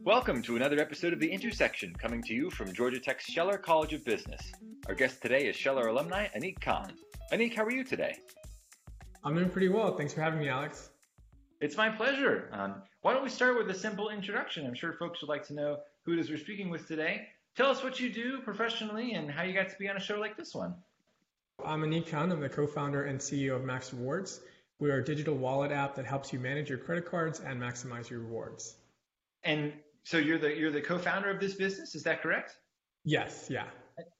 Welcome to another episode of The Intersection, coming to you from Georgia Tech's Scheller College of Business. Our guest today is Scheller alumni Anik Khan. Anik, how are you today? I'm doing pretty well. Thanks for having me, Alex. It's my pleasure. Um, why don't we start with a simple introduction? I'm sure folks would like to know who it is we're speaking with today. Tell us what you do professionally and how you got to be on a show like this one. I'm Anik Khan. I'm the co-founder and CEO of Max Rewards. We are a digital wallet app that helps you manage your credit cards and maximize your rewards. And so you're the you're the co-founder of this business, is that correct? Yes, yeah.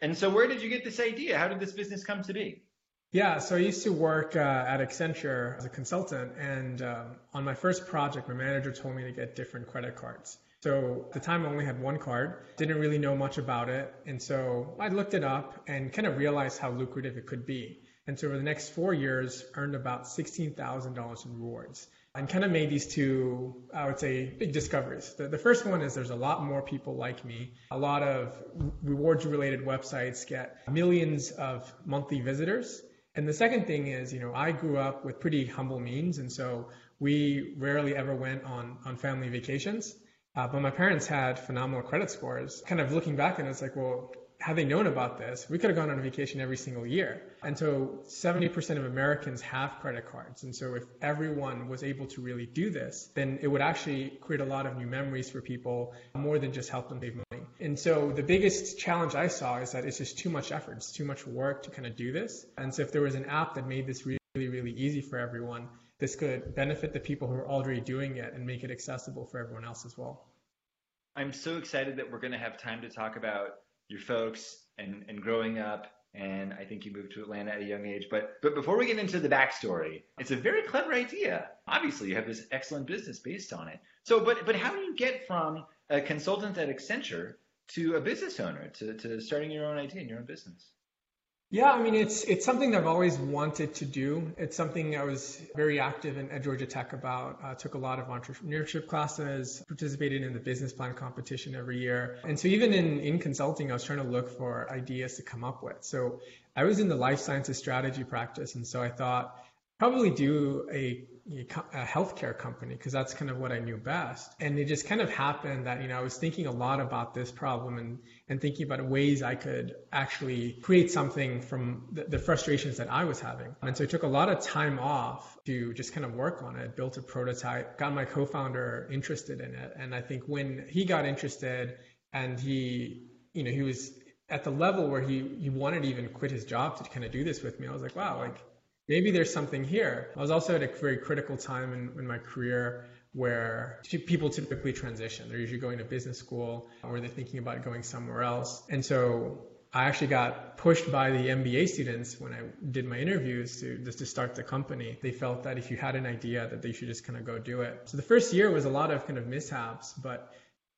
And so where did you get this idea? How did this business come to be? Yeah, so I used to work uh, at Accenture as a consultant, and um, on my first project, my manager told me to get different credit cards. So at the time, I only had one card, didn't really know much about it, and so I looked it up and kind of realized how lucrative it could be. And so over the next four years, earned about $16,000 in rewards and kind of made these two, I would say, big discoveries. The, the first one is there's a lot more people like me. A lot of rewards related websites get millions of monthly visitors. And the second thing is, you know, I grew up with pretty humble means. And so we rarely ever went on, on family vacations. Uh, but my parents had phenomenal credit scores. Kind of looking back and it's like, well, had they known about this, we could have gone on a vacation every single year. And so 70% of Americans have credit cards. And so if everyone was able to really do this, then it would actually create a lot of new memories for people more than just help them save money. And so the biggest challenge I saw is that it's just too much effort. It's too much work to kind of do this. And so if there was an app that made this really, really easy for everyone, this could benefit the people who are already doing it and make it accessible for everyone else as well. I'm so excited that we're going to have time to talk about your folks and, and growing up. And I think you moved to Atlanta at a young age. But but before we get into the backstory, it's a very clever idea. Obviously, you have this excellent business based on it. So, but but how do you get from a consultant at Accenture to a business owner to, to starting your own idea and your own business? Yeah, I mean, it's it's something that I've always wanted to do. It's something I was very active in, at Georgia Tech about. Uh, took a lot of entrepreneurship classes, participated in the business plan competition every year. And so even in, in consulting, I was trying to look for ideas to come up with. So I was in the life sciences strategy practice. And so I thought, probably do a, a healthcare company because that's kind of what I knew best. And it just kind of happened that, you know, I was thinking a lot about this problem and, and thinking about ways I could actually create something from the, the frustrations that I was having. And so I took a lot of time off to just kind of work on it, built a prototype, got my co-founder interested in it. And I think when he got interested and he, you know, he was at the level where he, he wanted to even quit his job to kind of do this with me, I was like, wow, like, maybe there's something here. I was also at a very critical time in, in my career where people typically transition. They're usually going to business school or they're thinking about going somewhere else. And so I actually got pushed by the MBA students when I did my interviews to just to start the company. They felt that if you had an idea that they should just kind of go do it. So the first year was a lot of kind of mishaps, but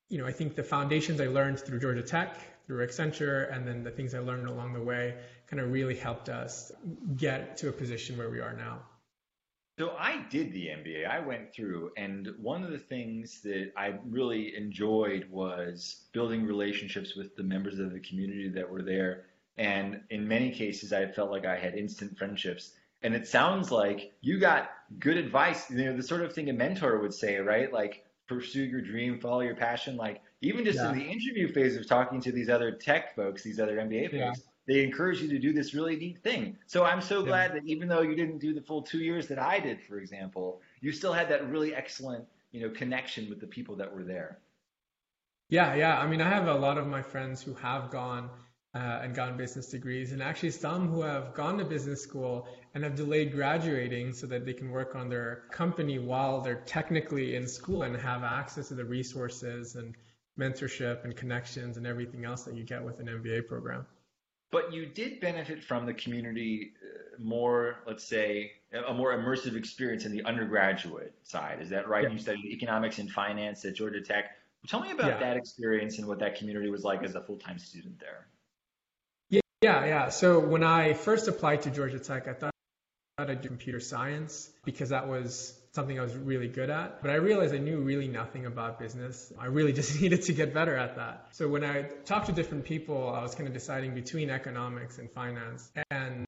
you know, I think the foundations I learned through Georgia Tech, through Accenture, and then the things I learned along the way kind of really helped us get to a position where we are now. So I did the MBA. I went through, and one of the things that I really enjoyed was building relationships with the members of the community that were there. And in many cases, I felt like I had instant friendships. And it sounds like you got good advice, you know, the sort of thing a mentor would say, right? Like, pursue your dream, follow your passion. Like, even just yeah. in the interview phase of talking to these other tech folks, these other MBA folks, they encourage you to do this really neat thing. So I'm so glad that even though you didn't do the full two years that I did, for example, you still had that really excellent, you know, connection with the people that were there. Yeah, yeah. I mean, I have a lot of my friends who have gone uh, and gotten business degrees, and actually some who have gone to business school and have delayed graduating so that they can work on their company while they're technically in school and have access to the resources and mentorship and connections and everything else that you get with an MBA program. But you did benefit from the community uh, more, let's say, a more immersive experience in the undergraduate side. Is that right? Yeah. You studied economics and finance at Georgia Tech. Tell me about yeah. that experience and what that community was like as a full-time student there. Yeah, yeah. So when I first applied to Georgia Tech, I thought I'd do computer science because that was something I was really good at. But I realized I knew really nothing about business. I really just needed to get better at that. So when I talked to different people, I was kind of deciding between economics and finance. And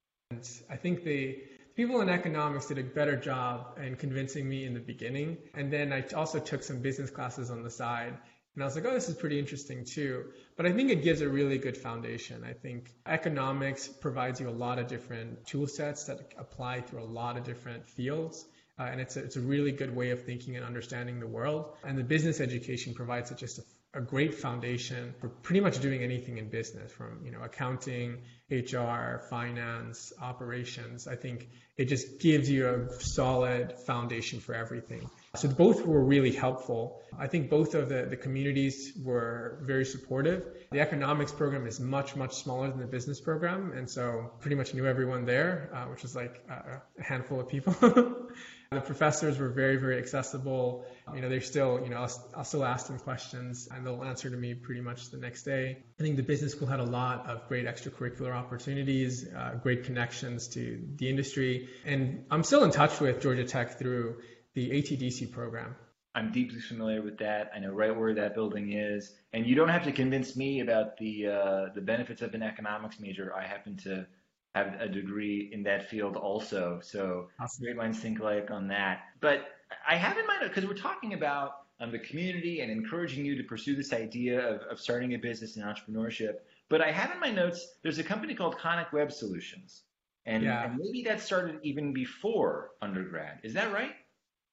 I think the people in economics did a better job in convincing me in the beginning. And then I also took some business classes on the side. And I was like, oh, this is pretty interesting too. But I think it gives a really good foundation. I think economics provides you a lot of different tool sets that apply through a lot of different fields. Uh, and it's a, it's a really good way of thinking and understanding the world. And the business education provides just a a great foundation for pretty much doing anything in business from you know accounting hr finance operations i think it just gives you a solid foundation for everything so both were really helpful i think both of the, the communities were very supportive the economics program is much much smaller than the business program and so pretty much knew everyone there uh, which is like a handful of people The professors were very, very accessible. You know, they're still, you know, I'll, I'll, still ask them questions and they'll answer to me pretty much the next day. I think the business school had a lot of great extracurricular opportunities, uh, great connections to the industry. And I'm still in touch with Georgia Tech through the ATDC program. I'm deeply familiar with that. I know right where that building is, and you don't have to convince me about the uh, the benefits of an economics major. I happen to have a degree in that field also. So awesome. great minds think alike on that. But I have in mind because we're talking about um, the community and encouraging you to pursue this idea of, of starting a business and entrepreneurship. But I have in my notes there's a company called Conic Web Solutions, and, yeah. and maybe that started even before undergrad. Is that right?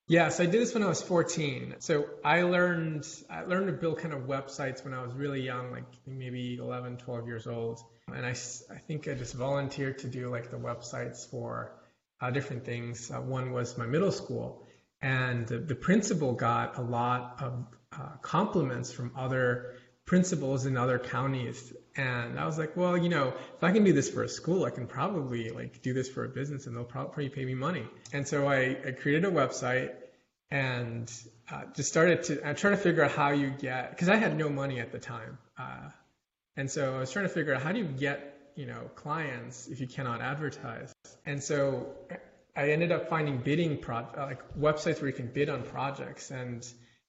Yes, I did this when I was 14. So I learned I learned to build kind of websites when I was really young, like maybe 11, 12 years old. And I, I think I just volunteered to do like the websites for uh, different things. Uh, one was my middle school, and the, the principal got a lot of uh, compliments from other principals in other counties. And I was like, well, you know, if I can do this for a school, I can probably like do this for a business and they'll probably pay me money. And so I, I created a website and uh, just started to, I tried to figure out how you get, because I had no money at the time. Uh, and so I was trying to figure out how do you get, you know, clients if you cannot advertise. And so I ended up finding bidding pro- like websites where you can bid on projects. And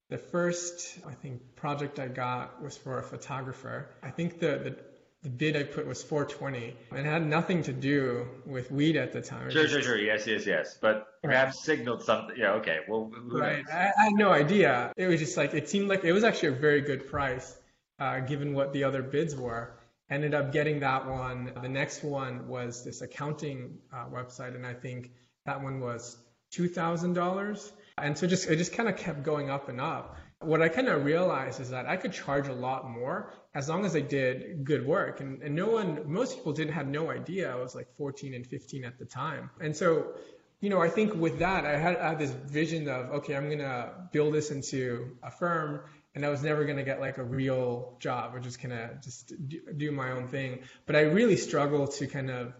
the first, I think, project I got was for a photographer. I think the, the the bid I put was 420 and it had nothing to do with weed at the time. Sure, sure, sure. Yes, yes, yes. But perhaps right. signaled something. Yeah, okay. Well, right. I, I, had no idea. It was just like, it seemed like it was actually a very good price uh, given what the other bids were. Ended up getting that one. The next one was this accounting uh, website, and I think that one was two thousand dollars. And so just it just kind of kept going up and up. What I kind of realized is that I could charge a lot more as long as I did good work. And, and no one, most people didn't have no idea I was like 14 and 15 at the time. And so, you know, I think with that, I had, I had this vision of, okay, I'm going to build this into a firm and I was never going to get like a real job or just kind of just do my own thing. But I really struggled to kind of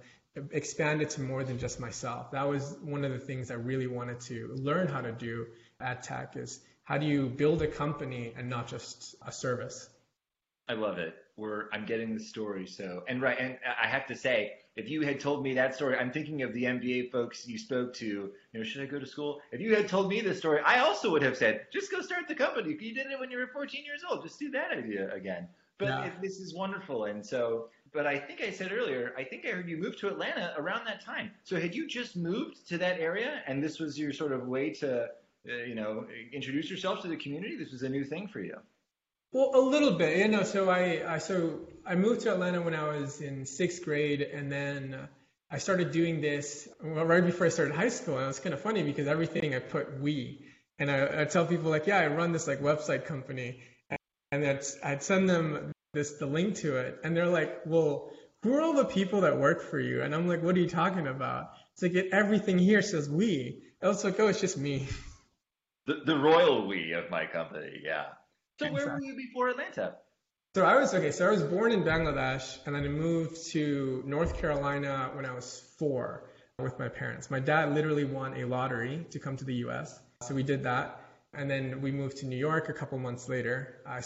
expand it to more than just myself. That was one of the things I really wanted to learn how to do at Tech is how do you build a company and not just a service? I love it. We're I'm getting the story. So and right and I have to say, if you had told me that story, I'm thinking of the MBA folks you spoke to. You know, should I go to school? If you had told me this story, I also would have said, just go start the company. You did it when you were 14 years old. Just do that idea again. But yeah. if, this is wonderful, and so. But I think I said earlier, I think I heard you moved to Atlanta around that time. So had you just moved to that area, and this was your sort of way to, uh, you know, introduce yourself to the community? This was a new thing for you. Well, a little bit, you know. So I, I so I moved to Atlanta when I was in sixth grade, and then I started doing this well, right before I started high school. And it was kind of funny because everything I put we, and I, I tell people like, yeah, I run this like website company, and that's I'd send them this the link to it, and they're like, well, who are all the people that work for you? And I'm like, what are you talking about? It's like everything here says we. I was like, oh, it's just me. The, the royal we of my company, yeah. So where were you before Atlanta? So I was okay. So I was born in Bangladesh, and then I moved to North Carolina when I was four with my parents. My dad literally won a lottery to come to the U.S. So we did that, and then we moved to New York a couple months later. I,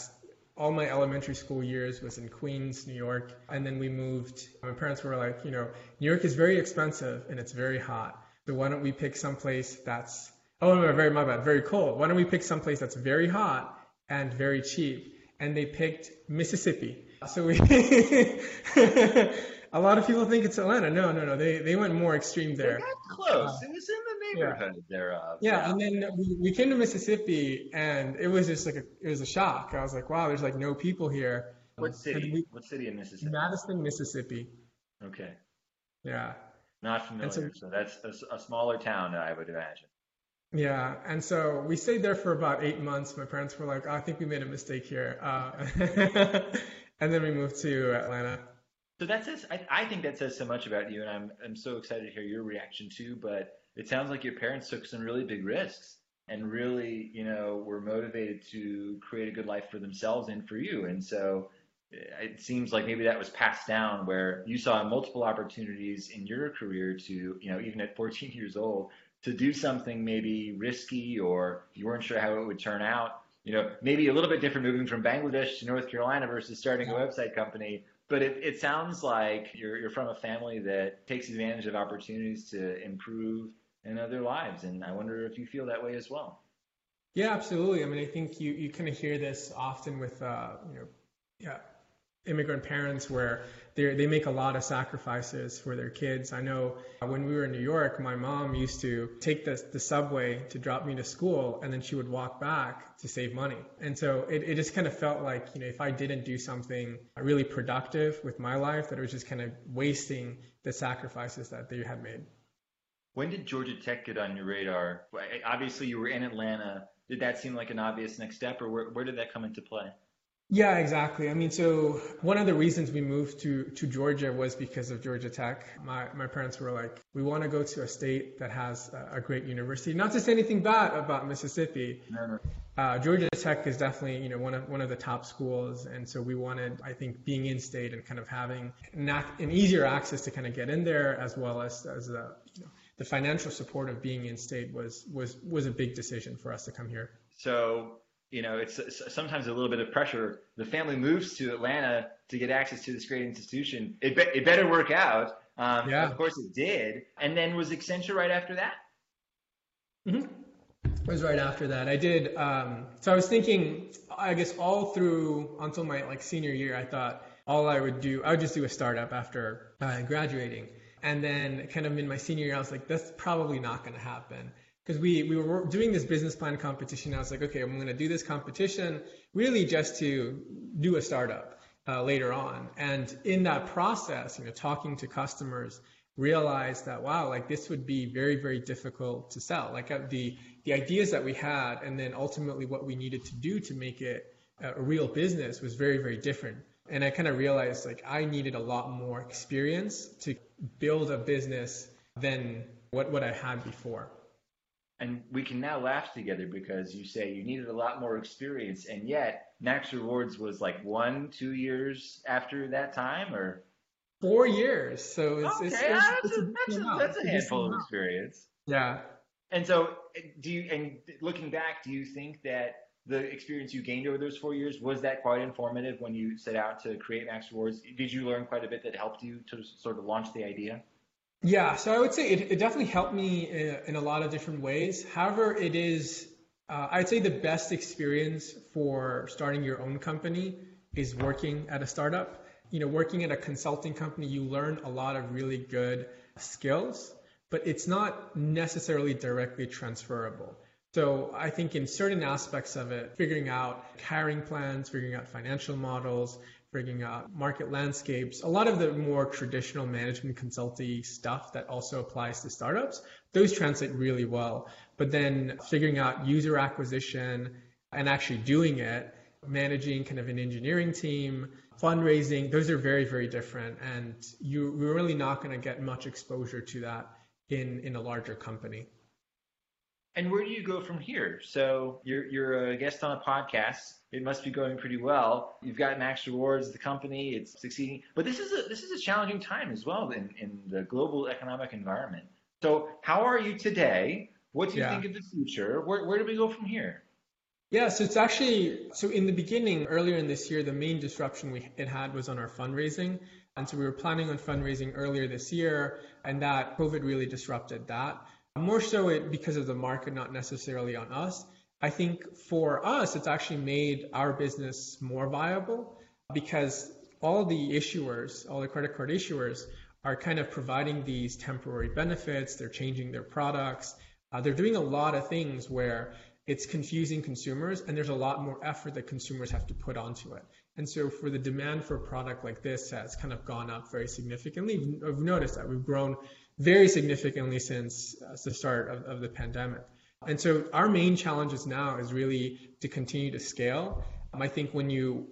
all my elementary school years was in Queens, New York, and then we moved. My parents were like, you know, New York is very expensive and it's very hot. So why don't we pick someplace that's oh no, very my bad, very cold. Why don't we pick someplace that's very hot and very cheap. And they picked Mississippi. So we, a lot of people think it's Atlanta. No, no, no. They they went more extreme there. Close. Uh, it was in the neighborhood yeah. thereof. Yeah, yeah, and then we, we came to Mississippi, and it was just like a it was a shock. I was like, wow, there's like no people here. What city? We, what city in Mississippi? Madison, Mississippi. Okay. Yeah. Not familiar. So, so, that's a, a smaller town, I would imagine. Yeah, and so we stayed there for about eight months. My parents were like, oh, "I think we made a mistake here," uh, and then we moved to Atlanta. So that says, I, I, think that says so much about you, and I'm I'm so excited to hear your reaction too. But it sounds like your parents took some really big risks and really, you know, were motivated to create a good life for themselves and for you. And so eh, it seems like maybe that was passed down where you saw multiple opportunities in your career to, you know, even at 14 years old, to do something maybe risky or you weren't sure how it would turn out. You know, maybe a little bit different moving from Bangladesh to North Carolina versus starting a website company. But it, it sounds like you're, you're from a family that takes advantage of opportunities to improve in other lives. And I wonder if you feel that way as well. Yeah, absolutely. I mean, I think you, you kind of hear this often with, uh, you know, yeah, immigrant parents where they they make a lot of sacrifices for their kids. I know when we were in New York, my mom used to take the the subway to drop me to school, and then she would walk back to save money. And so it, it just kind of felt like you know if I didn't do something really productive with my life, that it was just kind of wasting the sacrifices that they had made. When did Georgia Tech get on your radar? Obviously, you were in Atlanta. Did that seem like an obvious next step, or where, where did that come into play? Yeah, exactly. I mean, so one of the reasons we moved to, to Georgia was because of Georgia Tech. My, my parents were like, we want to go to a state that has a, a great university. Not to say anything bad about Mississippi. No, no. Uh, Georgia Tech is definitely, you know, one of one of the top schools, and so we wanted, I think, being in state and kind of having an, an easier access to kind of get in there, as well as as the, you know, the financial support of being in state was was was a big decision for us to come here. So you know, it's, sometimes a little bit of pressure. The family moves to Atlanta to get access to this great institution. It, be, it better work out. Um, yeah. Of course, it did. And then was Accenture right after that? Mm-hmm. It was right after that. I did. Um, so I was thinking, I guess all through until my like senior year, I thought all I would do, I would just do a startup after uh, graduating. And then kind of in my senior year, I was like, that's probably not going to happen because we, we were doing this business plan competition. I was like, okay, I'm going to do this competition really just to do a startup uh, later on. And in that process, you know, talking to customers, realized that wow, like this would be very, very difficult to sell. Like uh, the the ideas that we had, and then ultimately what we needed to do to make it a real business was very, very different. And I kind of realized like I needed a lot more experience to build a business than what, what I had before and we can now laugh together because you say you needed a lot more experience, and yet Max Rewards was like one, two years after that time, or four years. So it's, okay, it's, it's, that's, a, that's, a, that's a handful of experience. Yeah. And so, do you? And looking back, do you think that the experience you gained over those four years was that quite informative when you set out to create Max Rewards? Did you learn quite a bit that helped you to sort of launch the idea? Yeah, so I would say it, it definitely helped me in, in, a lot of different ways. However, it is, uh, I'd say the best experience for starting your own company is working at a startup. You know, working at a consulting company, you learn a lot of really good skills, but it's not necessarily directly transferable. So I think in certain aspects of it, figuring out hiring plans, figuring out financial models, figuring out uh, market landscapes, a lot of the more traditional management consulting stuff that also applies to startups, those translate really well. But then figuring out user acquisition and actually doing it, managing kind of an engineering team, fundraising, those are very, very different. And you, are really not going to get much exposure to that in, in a larger company. And where do you go from here? So you're you're a guest on a podcast. It must be going pretty well. You've got Max Rewards, the company, it's succeeding. But this is a this is a challenging time as well in, in the global economic environment. So how are you today? What do you yeah. think of the future? Where where do we go from here? Yeah, so it's actually so in the beginning, earlier in this year, the main disruption we it had was on our fundraising. And so we were planning on fundraising earlier this year, and that COVID really disrupted that. More so it because of the market, not necessarily on us. I think for us, it's actually made our business more viable because all the issuers, all the credit card issuers are kind of providing these temporary benefits. They're changing their products. Uh, they're doing a lot of things where it's confusing consumers and there's a lot more effort that consumers have to put onto it. And so for the demand for a product like this has kind of gone up very significantly. I've noticed that we've grown very significantly since uh, the start of, of the pandemic. And so our main challenges now is really to continue to scale. Um, I think when you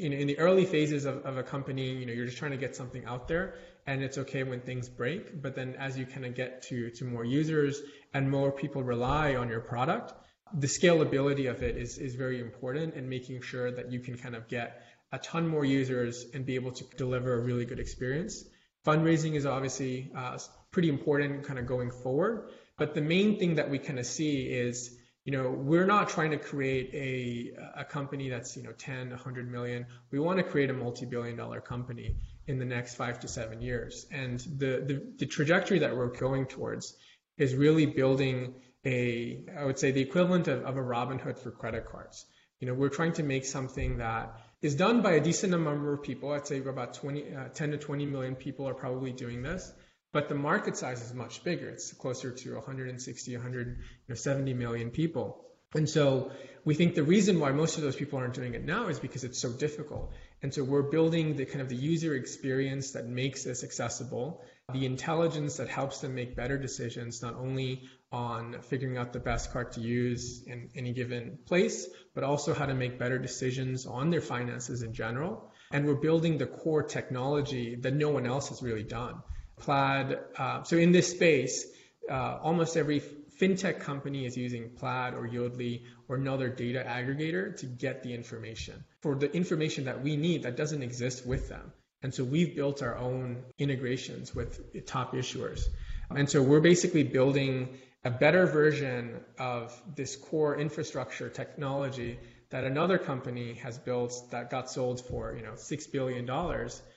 in, in the early phases of, of a company, you know, you're just trying to get something out there and it's okay when things break. But then as you kind of get to, to more users and more people rely on your product, the scalability of it is, is very important and making sure that you can kind of get a ton more users and be able to deliver a really good experience. Fundraising is obviously uh, pretty important kind of going forward. But the main thing that we kind of see is, you know, we're not trying to create a, a company that's, you know, 10, 100 million. We want to create a multi-billion dollar company in the next five to seven years. And the, the, the trajectory that we're going towards is really building a, I would say, the equivalent of, of a Robinhood for credit cards. You know, we're trying to make something that is done by a decent number of people. I'd say about 20, uh, 10 to 20 million people are probably doing this, but the market size is much bigger. It's closer to 160, 170 million people. And so we think the reason why most of those people aren't doing it now is because it's so difficult. And so we're building the kind of the user experience that makes this accessible, the intelligence that helps them make better decisions, not only on figuring out the best card to use in any given place, but also how to make better decisions on their finances in general. And we're building the core technology that no one else has really done. Plaid, uh, so in this space, uh, almost every fintech company is using Plaid or Yodlee or another data aggregator to get the information for the information that we need that doesn't exist with them. And so we've built our own integrations with top issuers. And so we're basically building a better version of this core infrastructure technology that another company has built that got sold for, you know, $6 billion.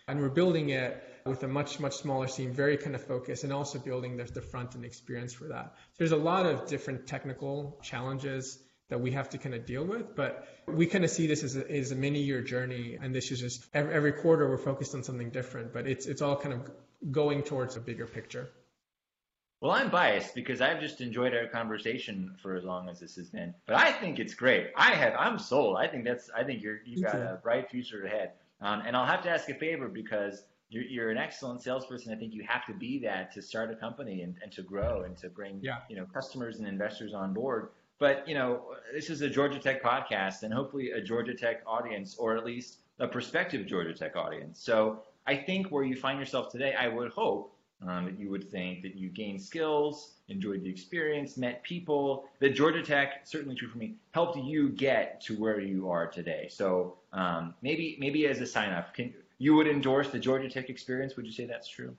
And we're building it with a much, much smaller team, very kind of focused, and also building the, the front end experience for that. So there's a lot of different technical challenges that we have to kind of deal with, but we kind of see this as a, as a many year journey, and this is just every, every quarter we're focused on something different, but it's it's all kind of going towards a bigger picture. Well, I'm biased because I've just enjoyed our conversation for as long as this has been. But I think it's great. I have, I'm sold. I think that's, I think you're, you've got a bright future ahead. Um, and I'll have to ask a favor because you're, you're an excellent salesperson. I think you have to be that to start a company and, and to grow and to bring yeah. you know customers and investors on board. But you know, this is a Georgia Tech podcast, and hopefully a Georgia Tech audience, or at least a prospective Georgia Tech audience. So I think where you find yourself today, I would hope um, that you would think that you gained skills, enjoyed the experience, met people. That Georgia Tech, certainly true for me, helped you get to where you are today. So um, maybe maybe as a sign off, can you would endorse the Georgia Tech experience. Would you say that's true?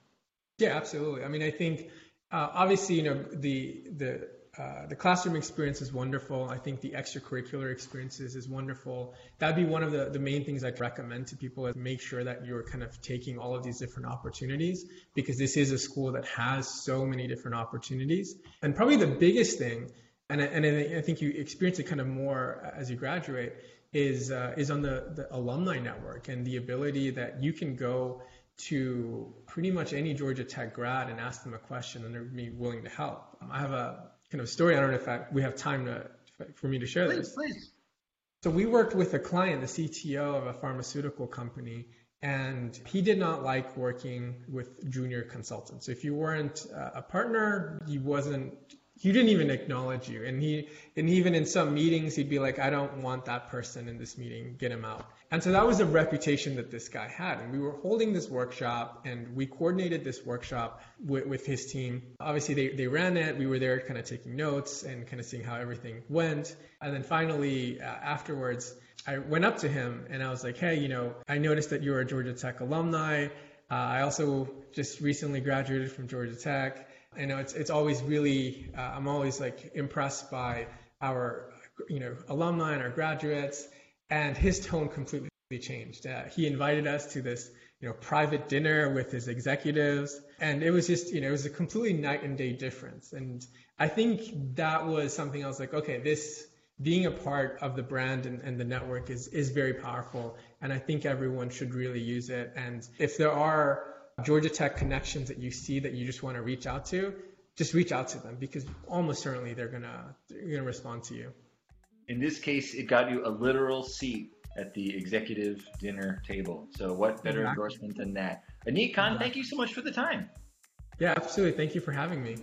Yeah, absolutely. I mean, I think uh, obviously, you know, the the uh, the classroom experience is wonderful. I think the extracurricular experiences is wonderful. That'd be one of the, the main things I'd recommend to people is make sure that you're kind of taking all of these different opportunities because this is a school that has so many different opportunities. And probably the biggest thing, and, and I think you experience it kind of more as you graduate, is uh, is on the, the alumni network and the ability that you can go to pretty much any Georgia Tech grad and ask them a question and they're be willing to help. Um, I have a kind of story. I don't know if I, we have time to for me to share this. please, this. Please. So we worked with a client, the CTO of a pharmaceutical company, and he did not like working with junior consultants. If you weren't a partner, he wasn't he didn't even acknowledge you. And he and even in some meetings he'd be like i don't want that person in this meeting. Get him out. And so that was a reputation that this guy had. And we were holding this workshop and we coordinated this workshop with, with his team. Obviously they, they ran it. We were there kind of taking notes and kind of seeing how everything went. And then finally uh, afterwards i went up to him and i was like hey you know i noticed that you're a georgia tech alumni. Uh, i also just recently graduated from georgia tech I know it's it's always really uh, I'm always like impressed by our you know alumni and our graduates, and his tone completely changed. Uh, he invited us to this you know private dinner with his executives, and it was just you know it was a completely night and day difference. And I think that was something I was like, okay, this being a part of the brand and, and the network is is very powerful, and I think everyone should really use it. And if there are Georgia Tech connections that you see that you just want to reach out to, just reach out to them because almost certainly they're gonna they're gonna respond to you. In this case, it got you a literal seat at the executive dinner table. So what better exactly. endorsement than that? Anik Khan, exactly. thank you so much for the time. Yeah, absolutely. Thank you for having me.